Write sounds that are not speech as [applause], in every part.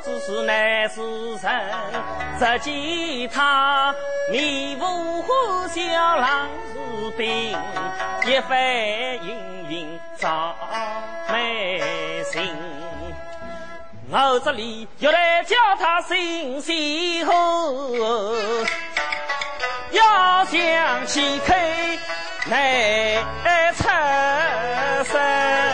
后东子是男子人，只见他面无欢笑郎是病，一番云云照眉心。我这里又来叫他新媳妇，要想起开难出身。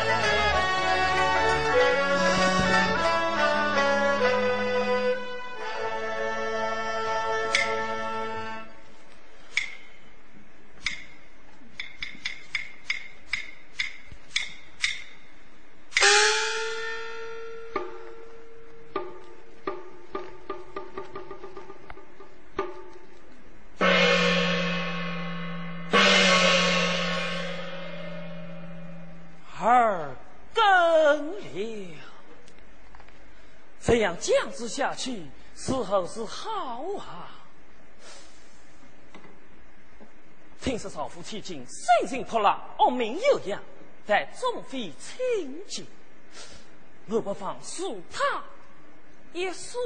这样僵持下去，事后是好啊！听说少妇千金，生性泼辣，恶名有扬，但终非清净。我不妨数他一数。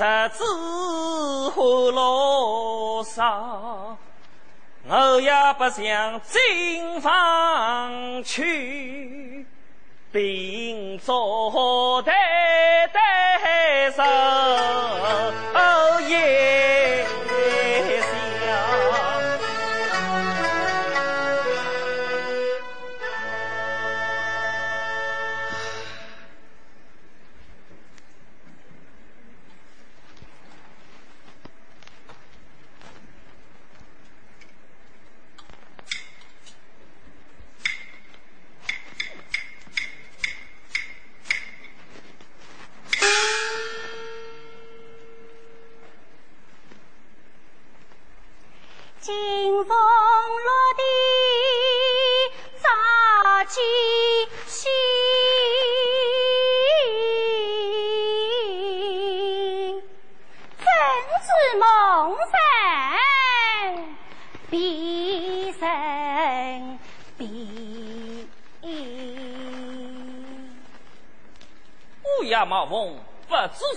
十字花落梢，我也不想进房去，并坐台台上。夜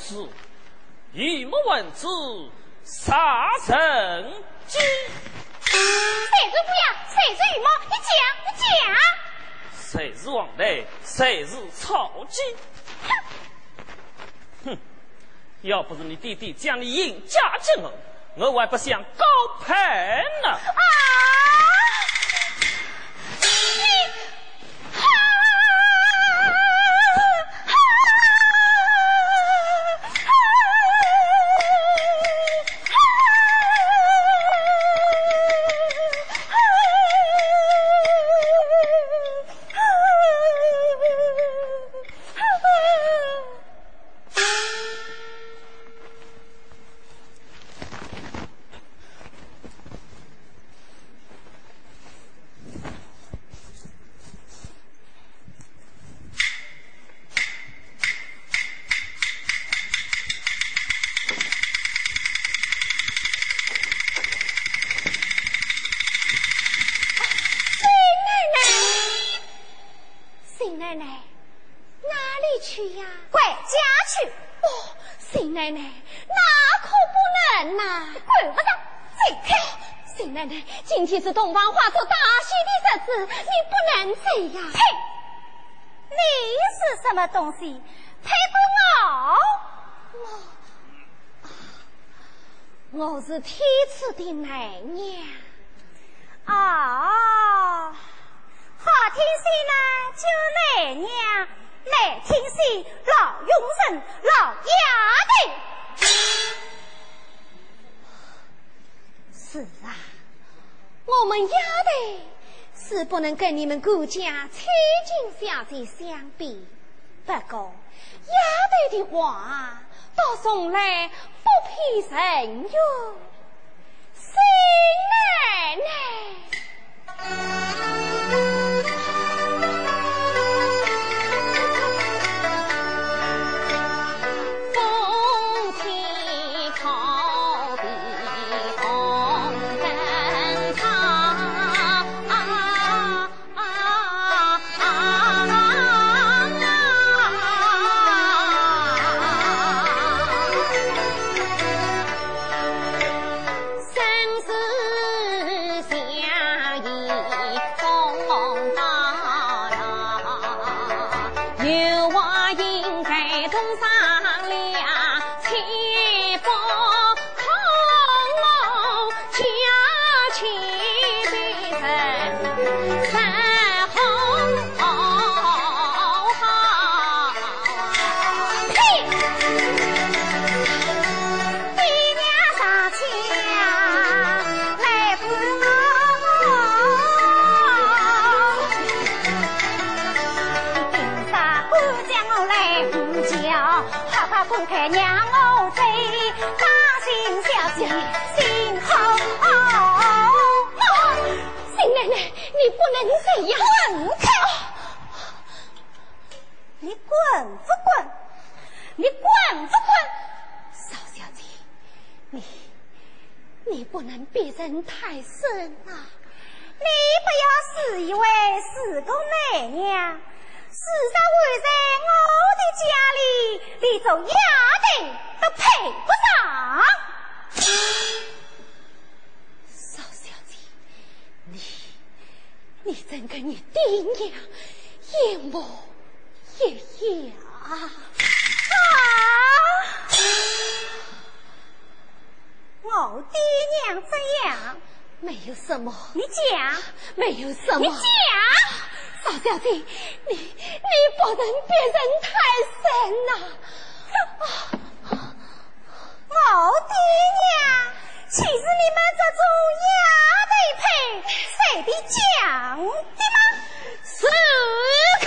不知事，玉木文子杀神机。谁是乌鸦？谁是羽毛？你讲，你讲。谁是王雷？谁是草鸡？哼！要不是你弟弟将你引嫁进门，我还不想高攀呢。啊！啊！好听戏呢，就奶娘；难听戏，老佣人、老丫头。是啊，我们丫头是不能跟你们顾家千金小姐相比。不过，丫头的话倒从来不偏人哟。新奶奶。这样！滚开！你滚不滚？你滚不滚？少小姐，你你不能逼人太深啊！你不要自以为是个奶娘，事实为在我的家里，你做丫头都配不上。少小姐，你真跟你爹娘一模一样啊！我爹娘怎样，没有什么。你讲，没有什么。你讲，少小姐，你你不能别人太深呐！[laughs] 我爹娘岂是你们这种丫头配谁的讲的吗？是可，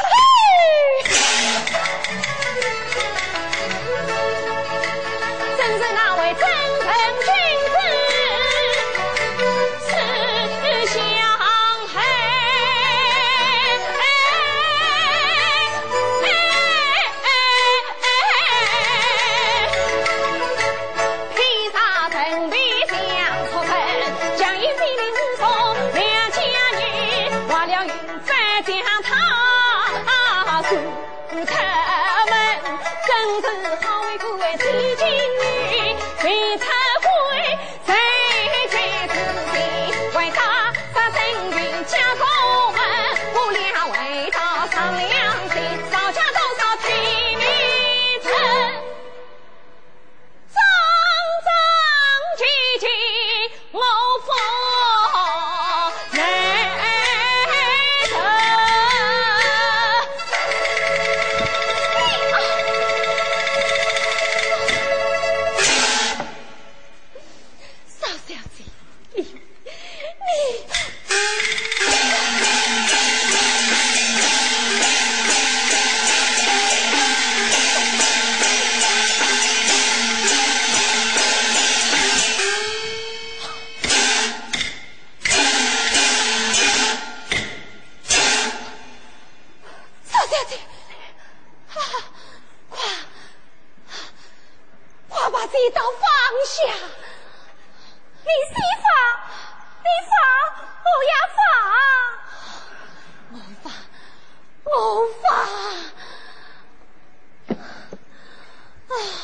争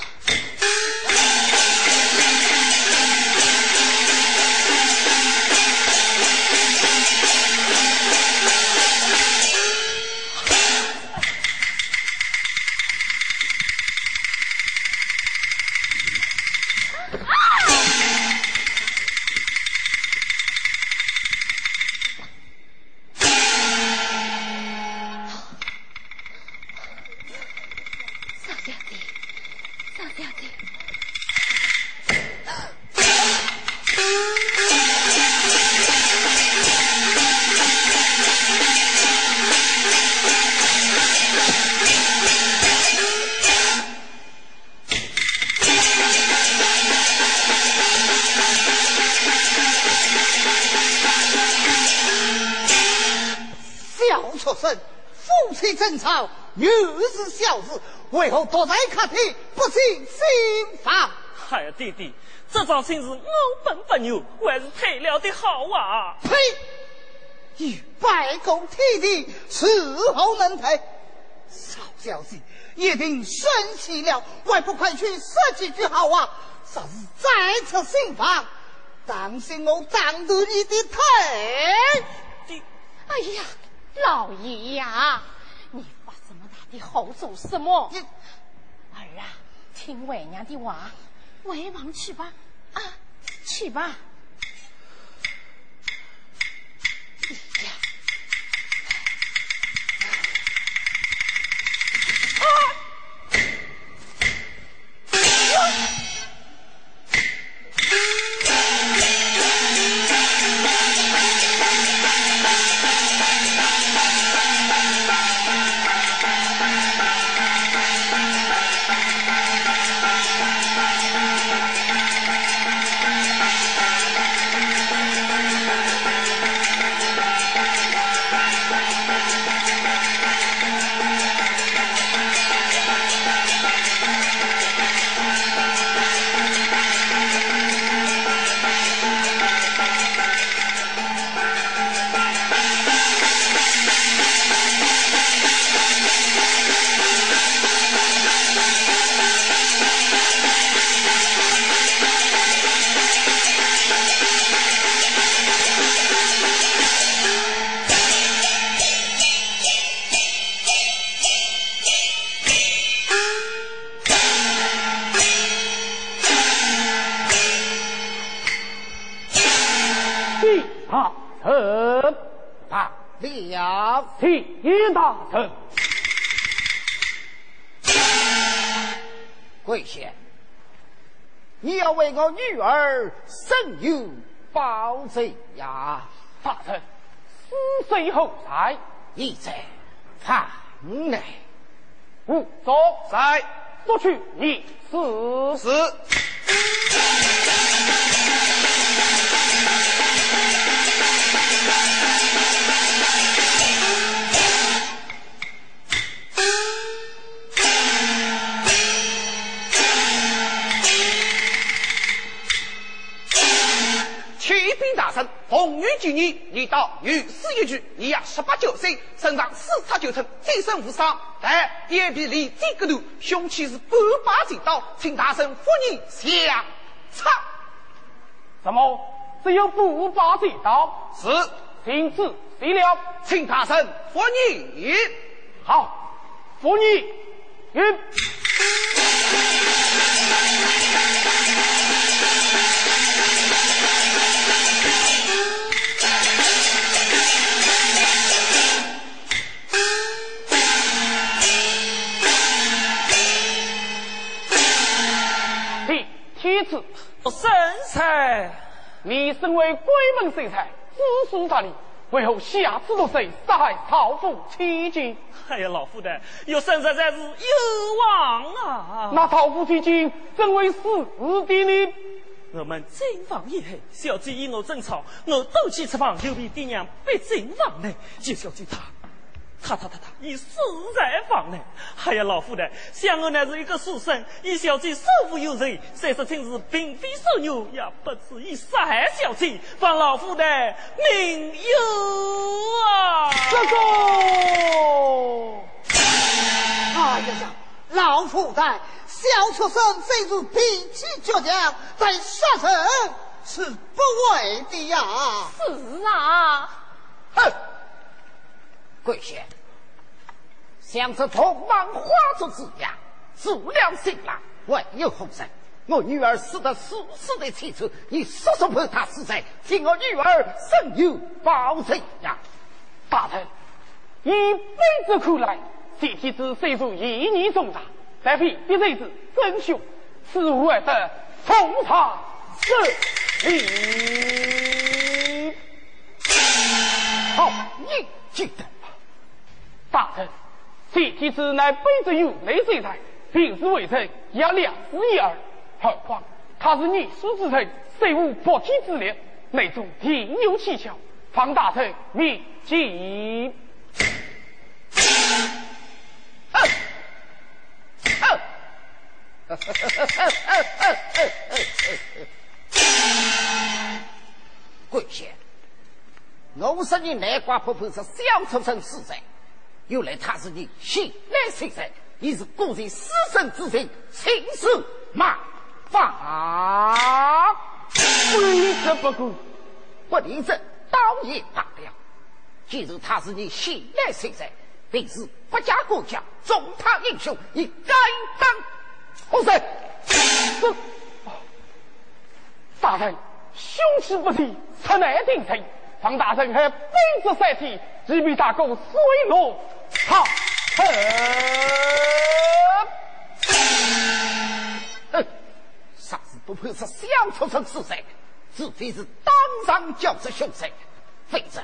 [sighs] 弟弟，这桩亲事我本不牛，还是退了的好啊！呸！与白公弟弟，伺候能退？少小姐，一定生气了，还不快去说几句好话？啥子再次新房？当心我挡住你的腿！弟，哎呀，老爷呀！你好做什么？儿啊，听外娘的话，回房去吧，啊，去吧。了，替大臣。贵贤，你要为我女儿生有保证呀！大臣，死谁后在？你在房内。吾左在，不去你死。是。红玉今年你到御史一局，你呀十八九岁，身上四叉九寸，最身无伤，但眼皮离这个头，凶器是半把剪刀，请大圣夫人相查。什么？只有半把剪刀？是。请旨谢了，请大圣夫人。好，夫人，允。你身为鬼门神才，知书达理，为何下此毒手，杀害曹府千金？哎呀，老夫的，有生实在是有望啊！那曹府千金怎会死的呢？我们进房以后，小姐与我争吵，我斗气吃房，又被爹娘逼进房内，就小姐她。他他他他，你死在房内！哎呀，老夫的，想我乃是一个书生，一小姐守妇有罪，虽说亲是并非受牛，也不至于杀害小姐，放老夫的命由啊！这个，哎呀呀，老夫的小畜生虽是脾气倔强，但杀人是不为的呀！是啊，哼。贵贤，像是同王花烛之样，助了新郎，唯有后生。我女儿死得死死的凄楚，你说说判她死罪，替我女儿生有报仇呀！大臣，一辈子苦来，谢天子虽属一年重大，但凭一辈子真凶，此无外得奉茶是礼。谢天子乃卑职有内之才，平时为臣也良师益儿。何况他是逆书之臣，虽无破天之力，内中定有蹊跷。方大臣密记。贵贤，我说你内瓜婆婆是小畜生死在。又来他是你心来先生，你是故人死生之人，亲手马放。不理这不顾，不理这倒也罢了。既然他是你心来先生，便是不家国家重他英雄，你该当何生？这大人凶器不提，出难定罪。方大人还本着三体，即便大哥水落他河。哼，啥子不配是小畜生之身？除非是当场交出凶手，否则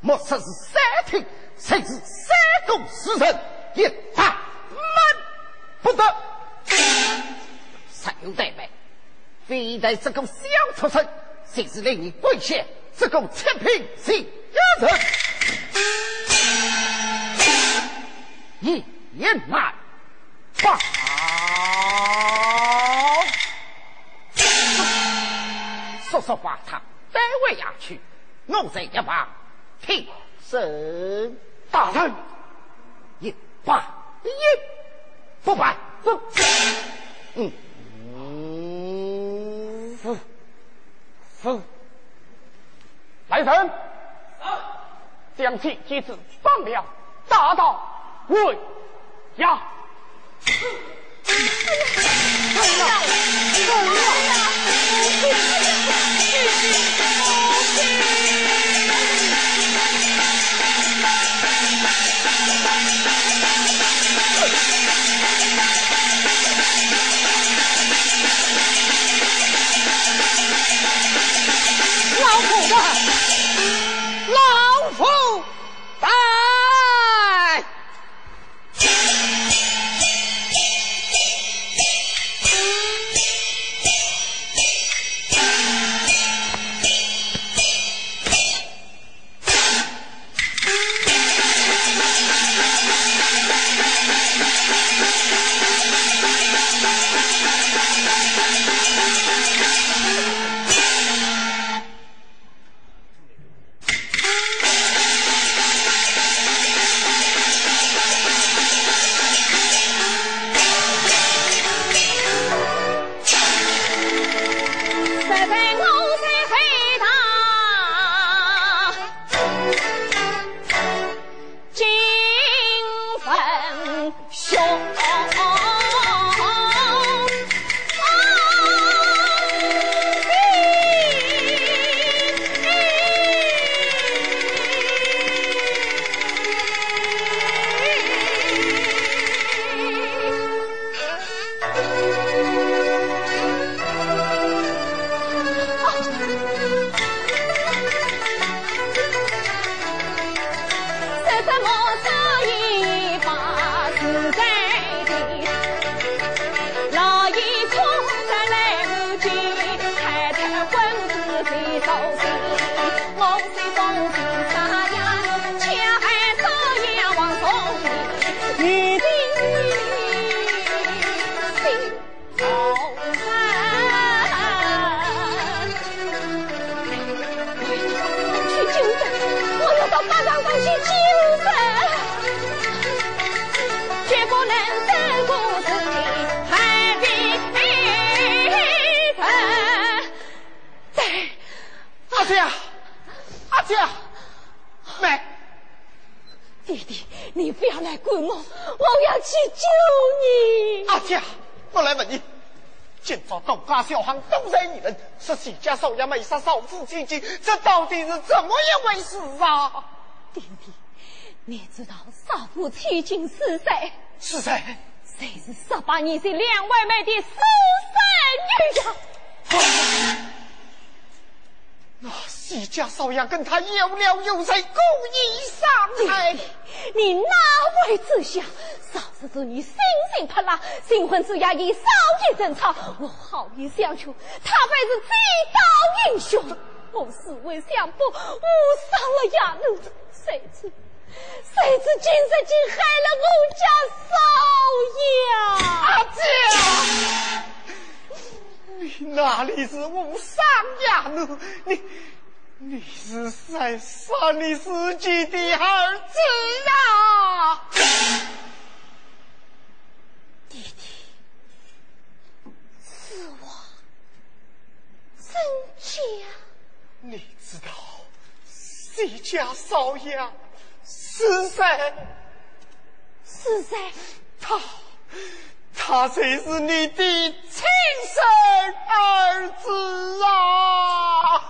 莫说是三庭，甚至三公四人也他门不得。三有代白，非但这个小畜生，甚至令你跪下。这个七品是一人，一言难报。说说话，他单位下去，我在一旁听审。大人，一办一不办，这嗯嗯，是是。来人！将其机子放了，打到为押。来，我，我要去救你。阿姐，我来问你，今朝东家小巷东山一人，是谁家少爷没杀少妇千金，这到底是怎么一回事啊？弟弟，你知道少妇千金是谁？是谁？谁是十八年前梁外妹的私生女呀？那西家少爷跟他有了有谁，故意伤害。[laughs] 你哪位知晓？少时子女心性泼辣，新婚之夜已少见争吵。我好意相求，他便是击刀英雄。我是为相伯误伤了丫奴，谁知谁知今日竟害了我家少爷。阿姐。你哪里是无上雅？奴，你你是在杀你自己的儿子啊！弟弟，是我真家？你知道谁家少爷是谁？是谁？他。他才是你的亲生儿子啊！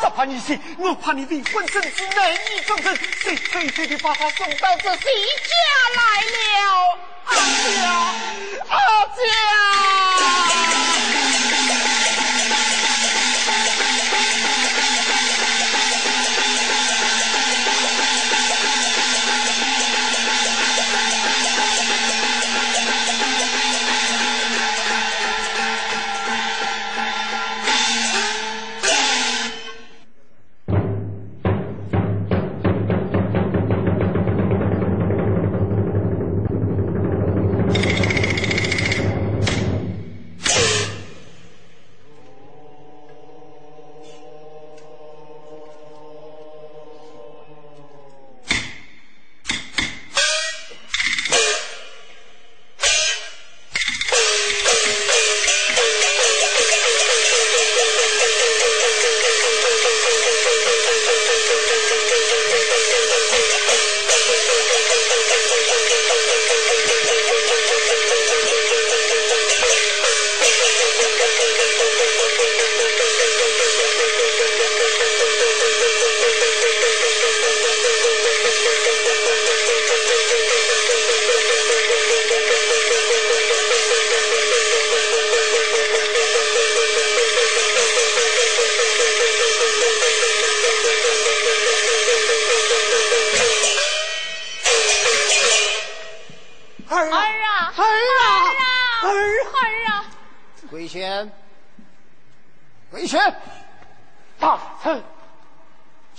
十八年前，我怕你的婚生子难以终成，谁谁谁的把他送到这谁家来了？阿娇，阿娇。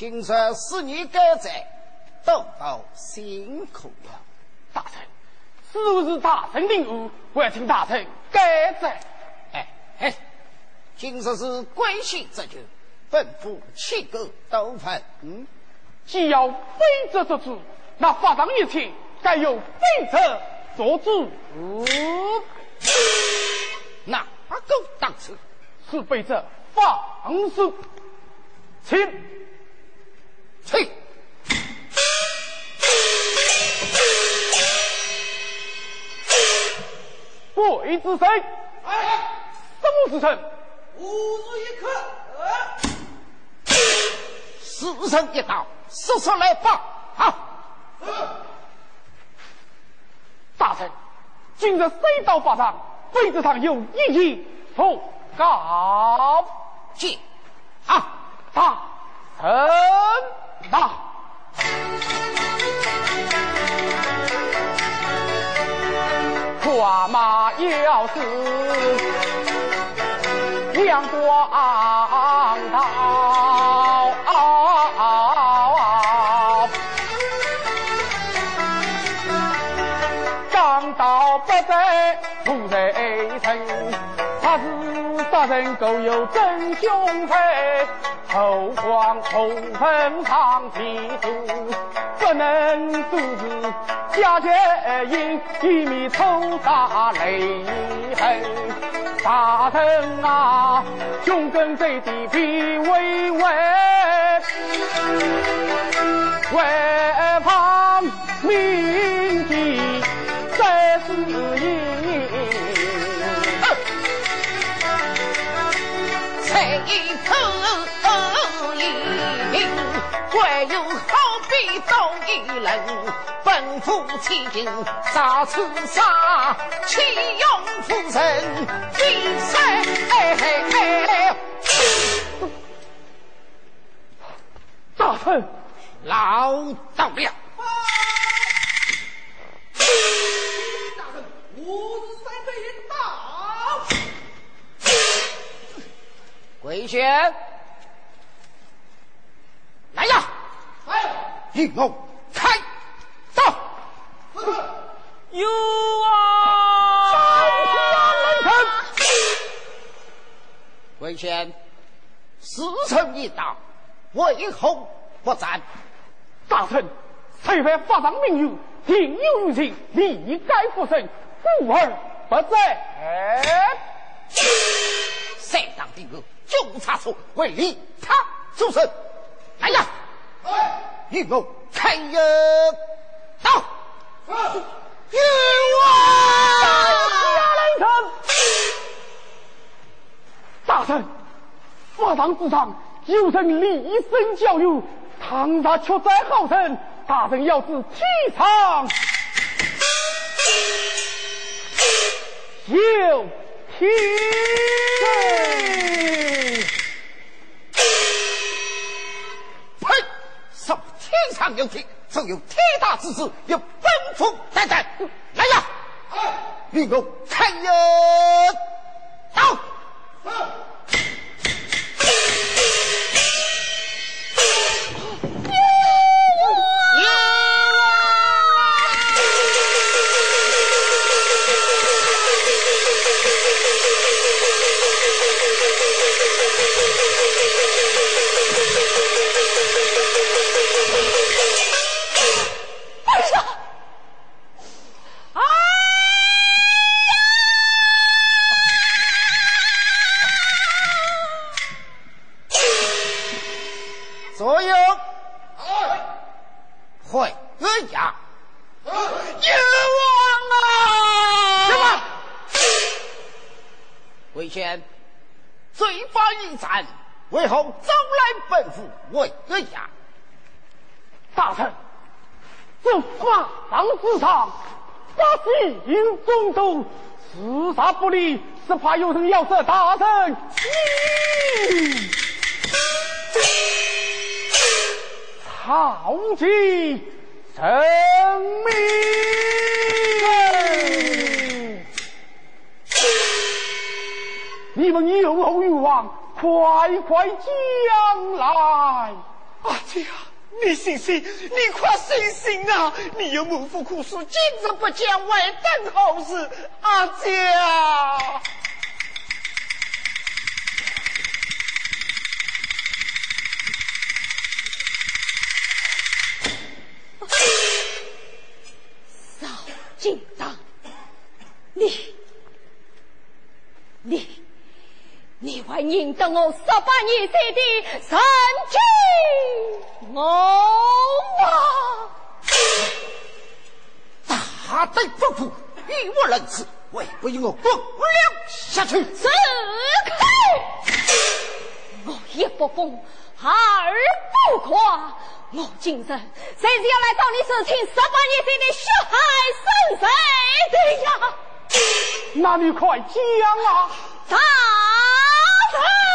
这是你该在，都到辛苦了。大臣，此是大臣领悟，还请大臣该在。哎哎，今日是关系之举，吩咐七个都分。嗯，既要非则做主，那发丧一切该由非则做主。哪个档次？是非者放肆，请。去！鬼子谁？什么时辰？五时一刻。时辰一到，速速来报。好。大臣，今日谁到法上，妃子上有一言奉告。见。啊，大臣。要死，阳光道，刚到不在不在城，他是杀人狗有真凶匪。后皇重封唐提督，不能阻止家眷因一米抽打泪痕。大臣啊，穷跟贼的皮为为。外旁铭记三十唯有好比多一人，奔赴千金杀出杀，岂用夫人一生？大臣，老道了。大人，我是三杯到。桂轩，来呀！来，御龙开刀。有啊！桂轩，时辰已到，为何不战？大臣，此番发上命运，定有余情，理该复审，故而不战。善当的恶，就差错，为利他出身。来呀！御龙开呀！刀。冤枉！大人，大臣，法堂之上有人厉声叫有，堂下却在号称，大人要知提倡，有天天上有天，只有天大之子有奔赴在在。来呀！御龙开呀！刀。法行中毒，厮杀不利，是怕有人要杀大臣你。草菅人命。你们有何欲望？快快将来！阿姐啊，你醒醒，你快醒醒啊！你有满腹苦诉，今日不讲，外等好事。阿姐啊！邵金当，你，你，你还认得我十八年前的神经我啊！大胆不服，与我仁慈，为不与我滚了下去？是开！我一不疯，二不狂，我今日才是要来找你说清十八年前的血海深仇的呀！那你快讲啊！大 Ah!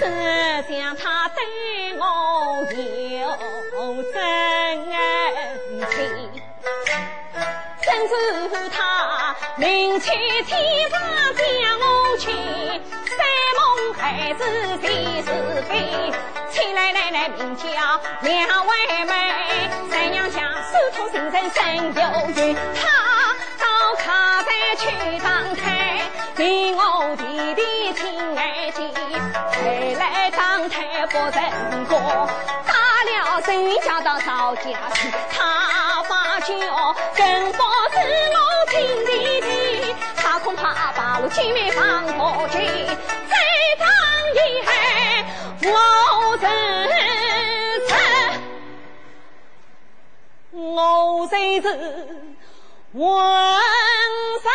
只想他对我有真情。真是他明确天上将我去，山盟海誓谁是非？请来奶奶名叫两位妹，三娘家手托心人真有缘，他到卡山去当太，令我弟弟亲爱见，回来不成功，打了人家到赵家去，他把酒跟不是我亲弟弟，他恐怕把我姐妹放过去，再当遗憾我人生，我谁是浑身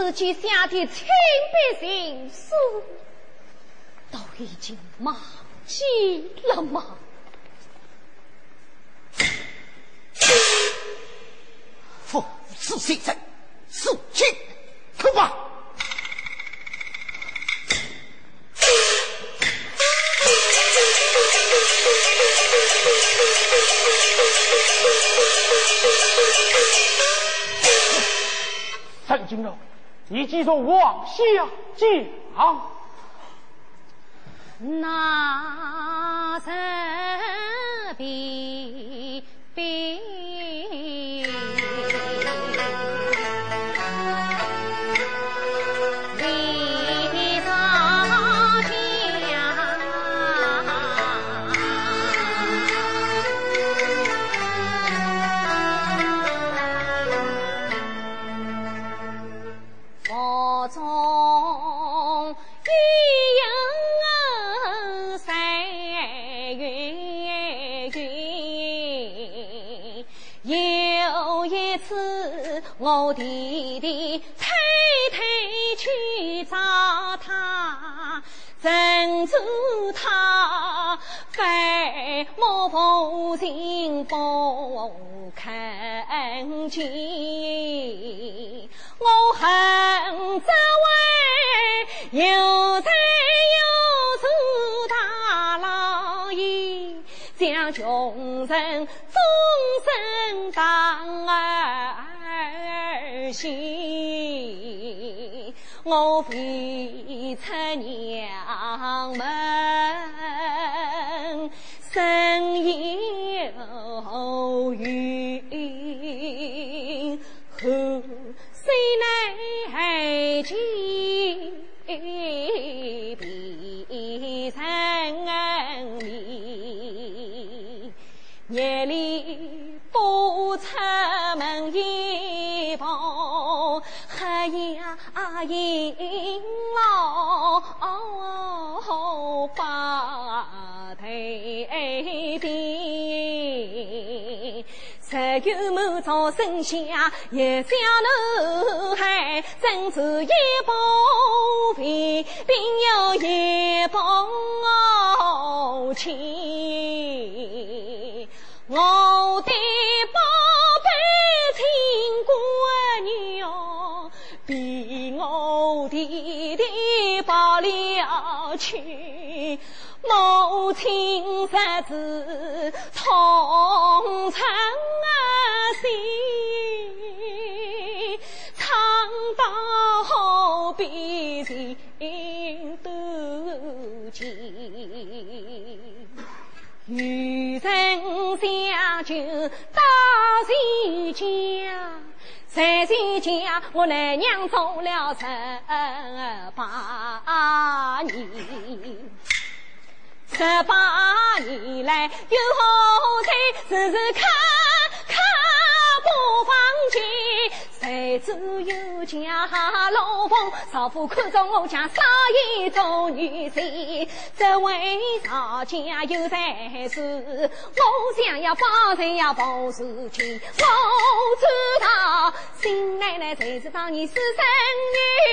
自己写的亲笔情书都已经忘记了吗？讲，心，我未出娘黑夜迎老把头低。只有满朝剩下一家奴孩，正是一母亲十指同称心，唱到后边人都见。渔人下酒到谁家？在谁家？我奶娘做了十八年。十八年来有好菜，时时刻刻不放弃。谁知有家老翁，少妇看中我家少爷做女婿，这位少家有才识，我想要帮人要帮事情。我知新奶奶才是当年私生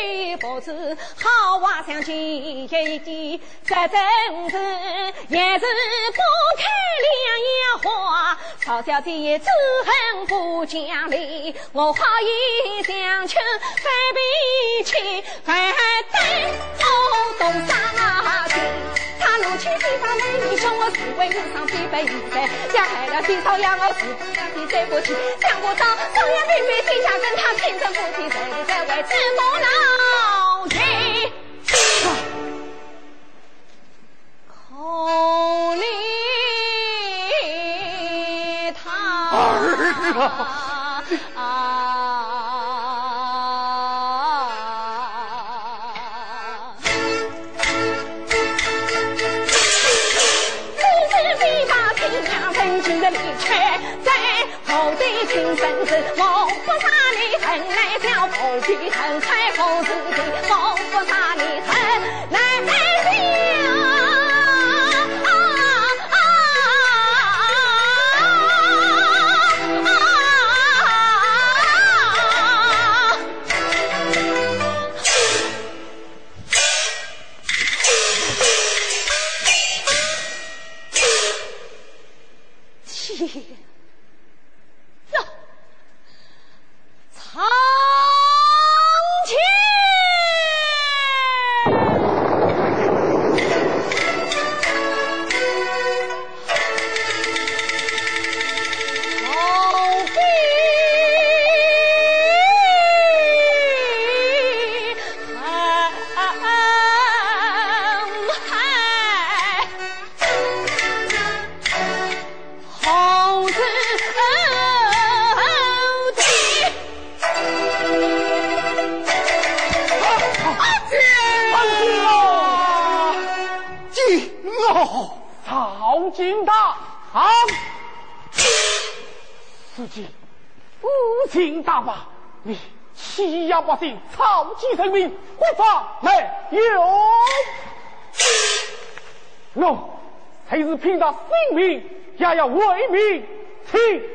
女，不知好话想起一句，这真是也是不开两样话。曹小姐也只恨不讲理，我好意。相求反比起，还得我动杀心。他怒气地上美女凶，我是为你上必备一塞，要害了新朝阳，我是不两的对不起。想不到朝阳妹妹天下跟他亲生父亲，谁在为知母老爷？可怜他草菅人命，何法没有？我才是拼着性命，也要为民请命。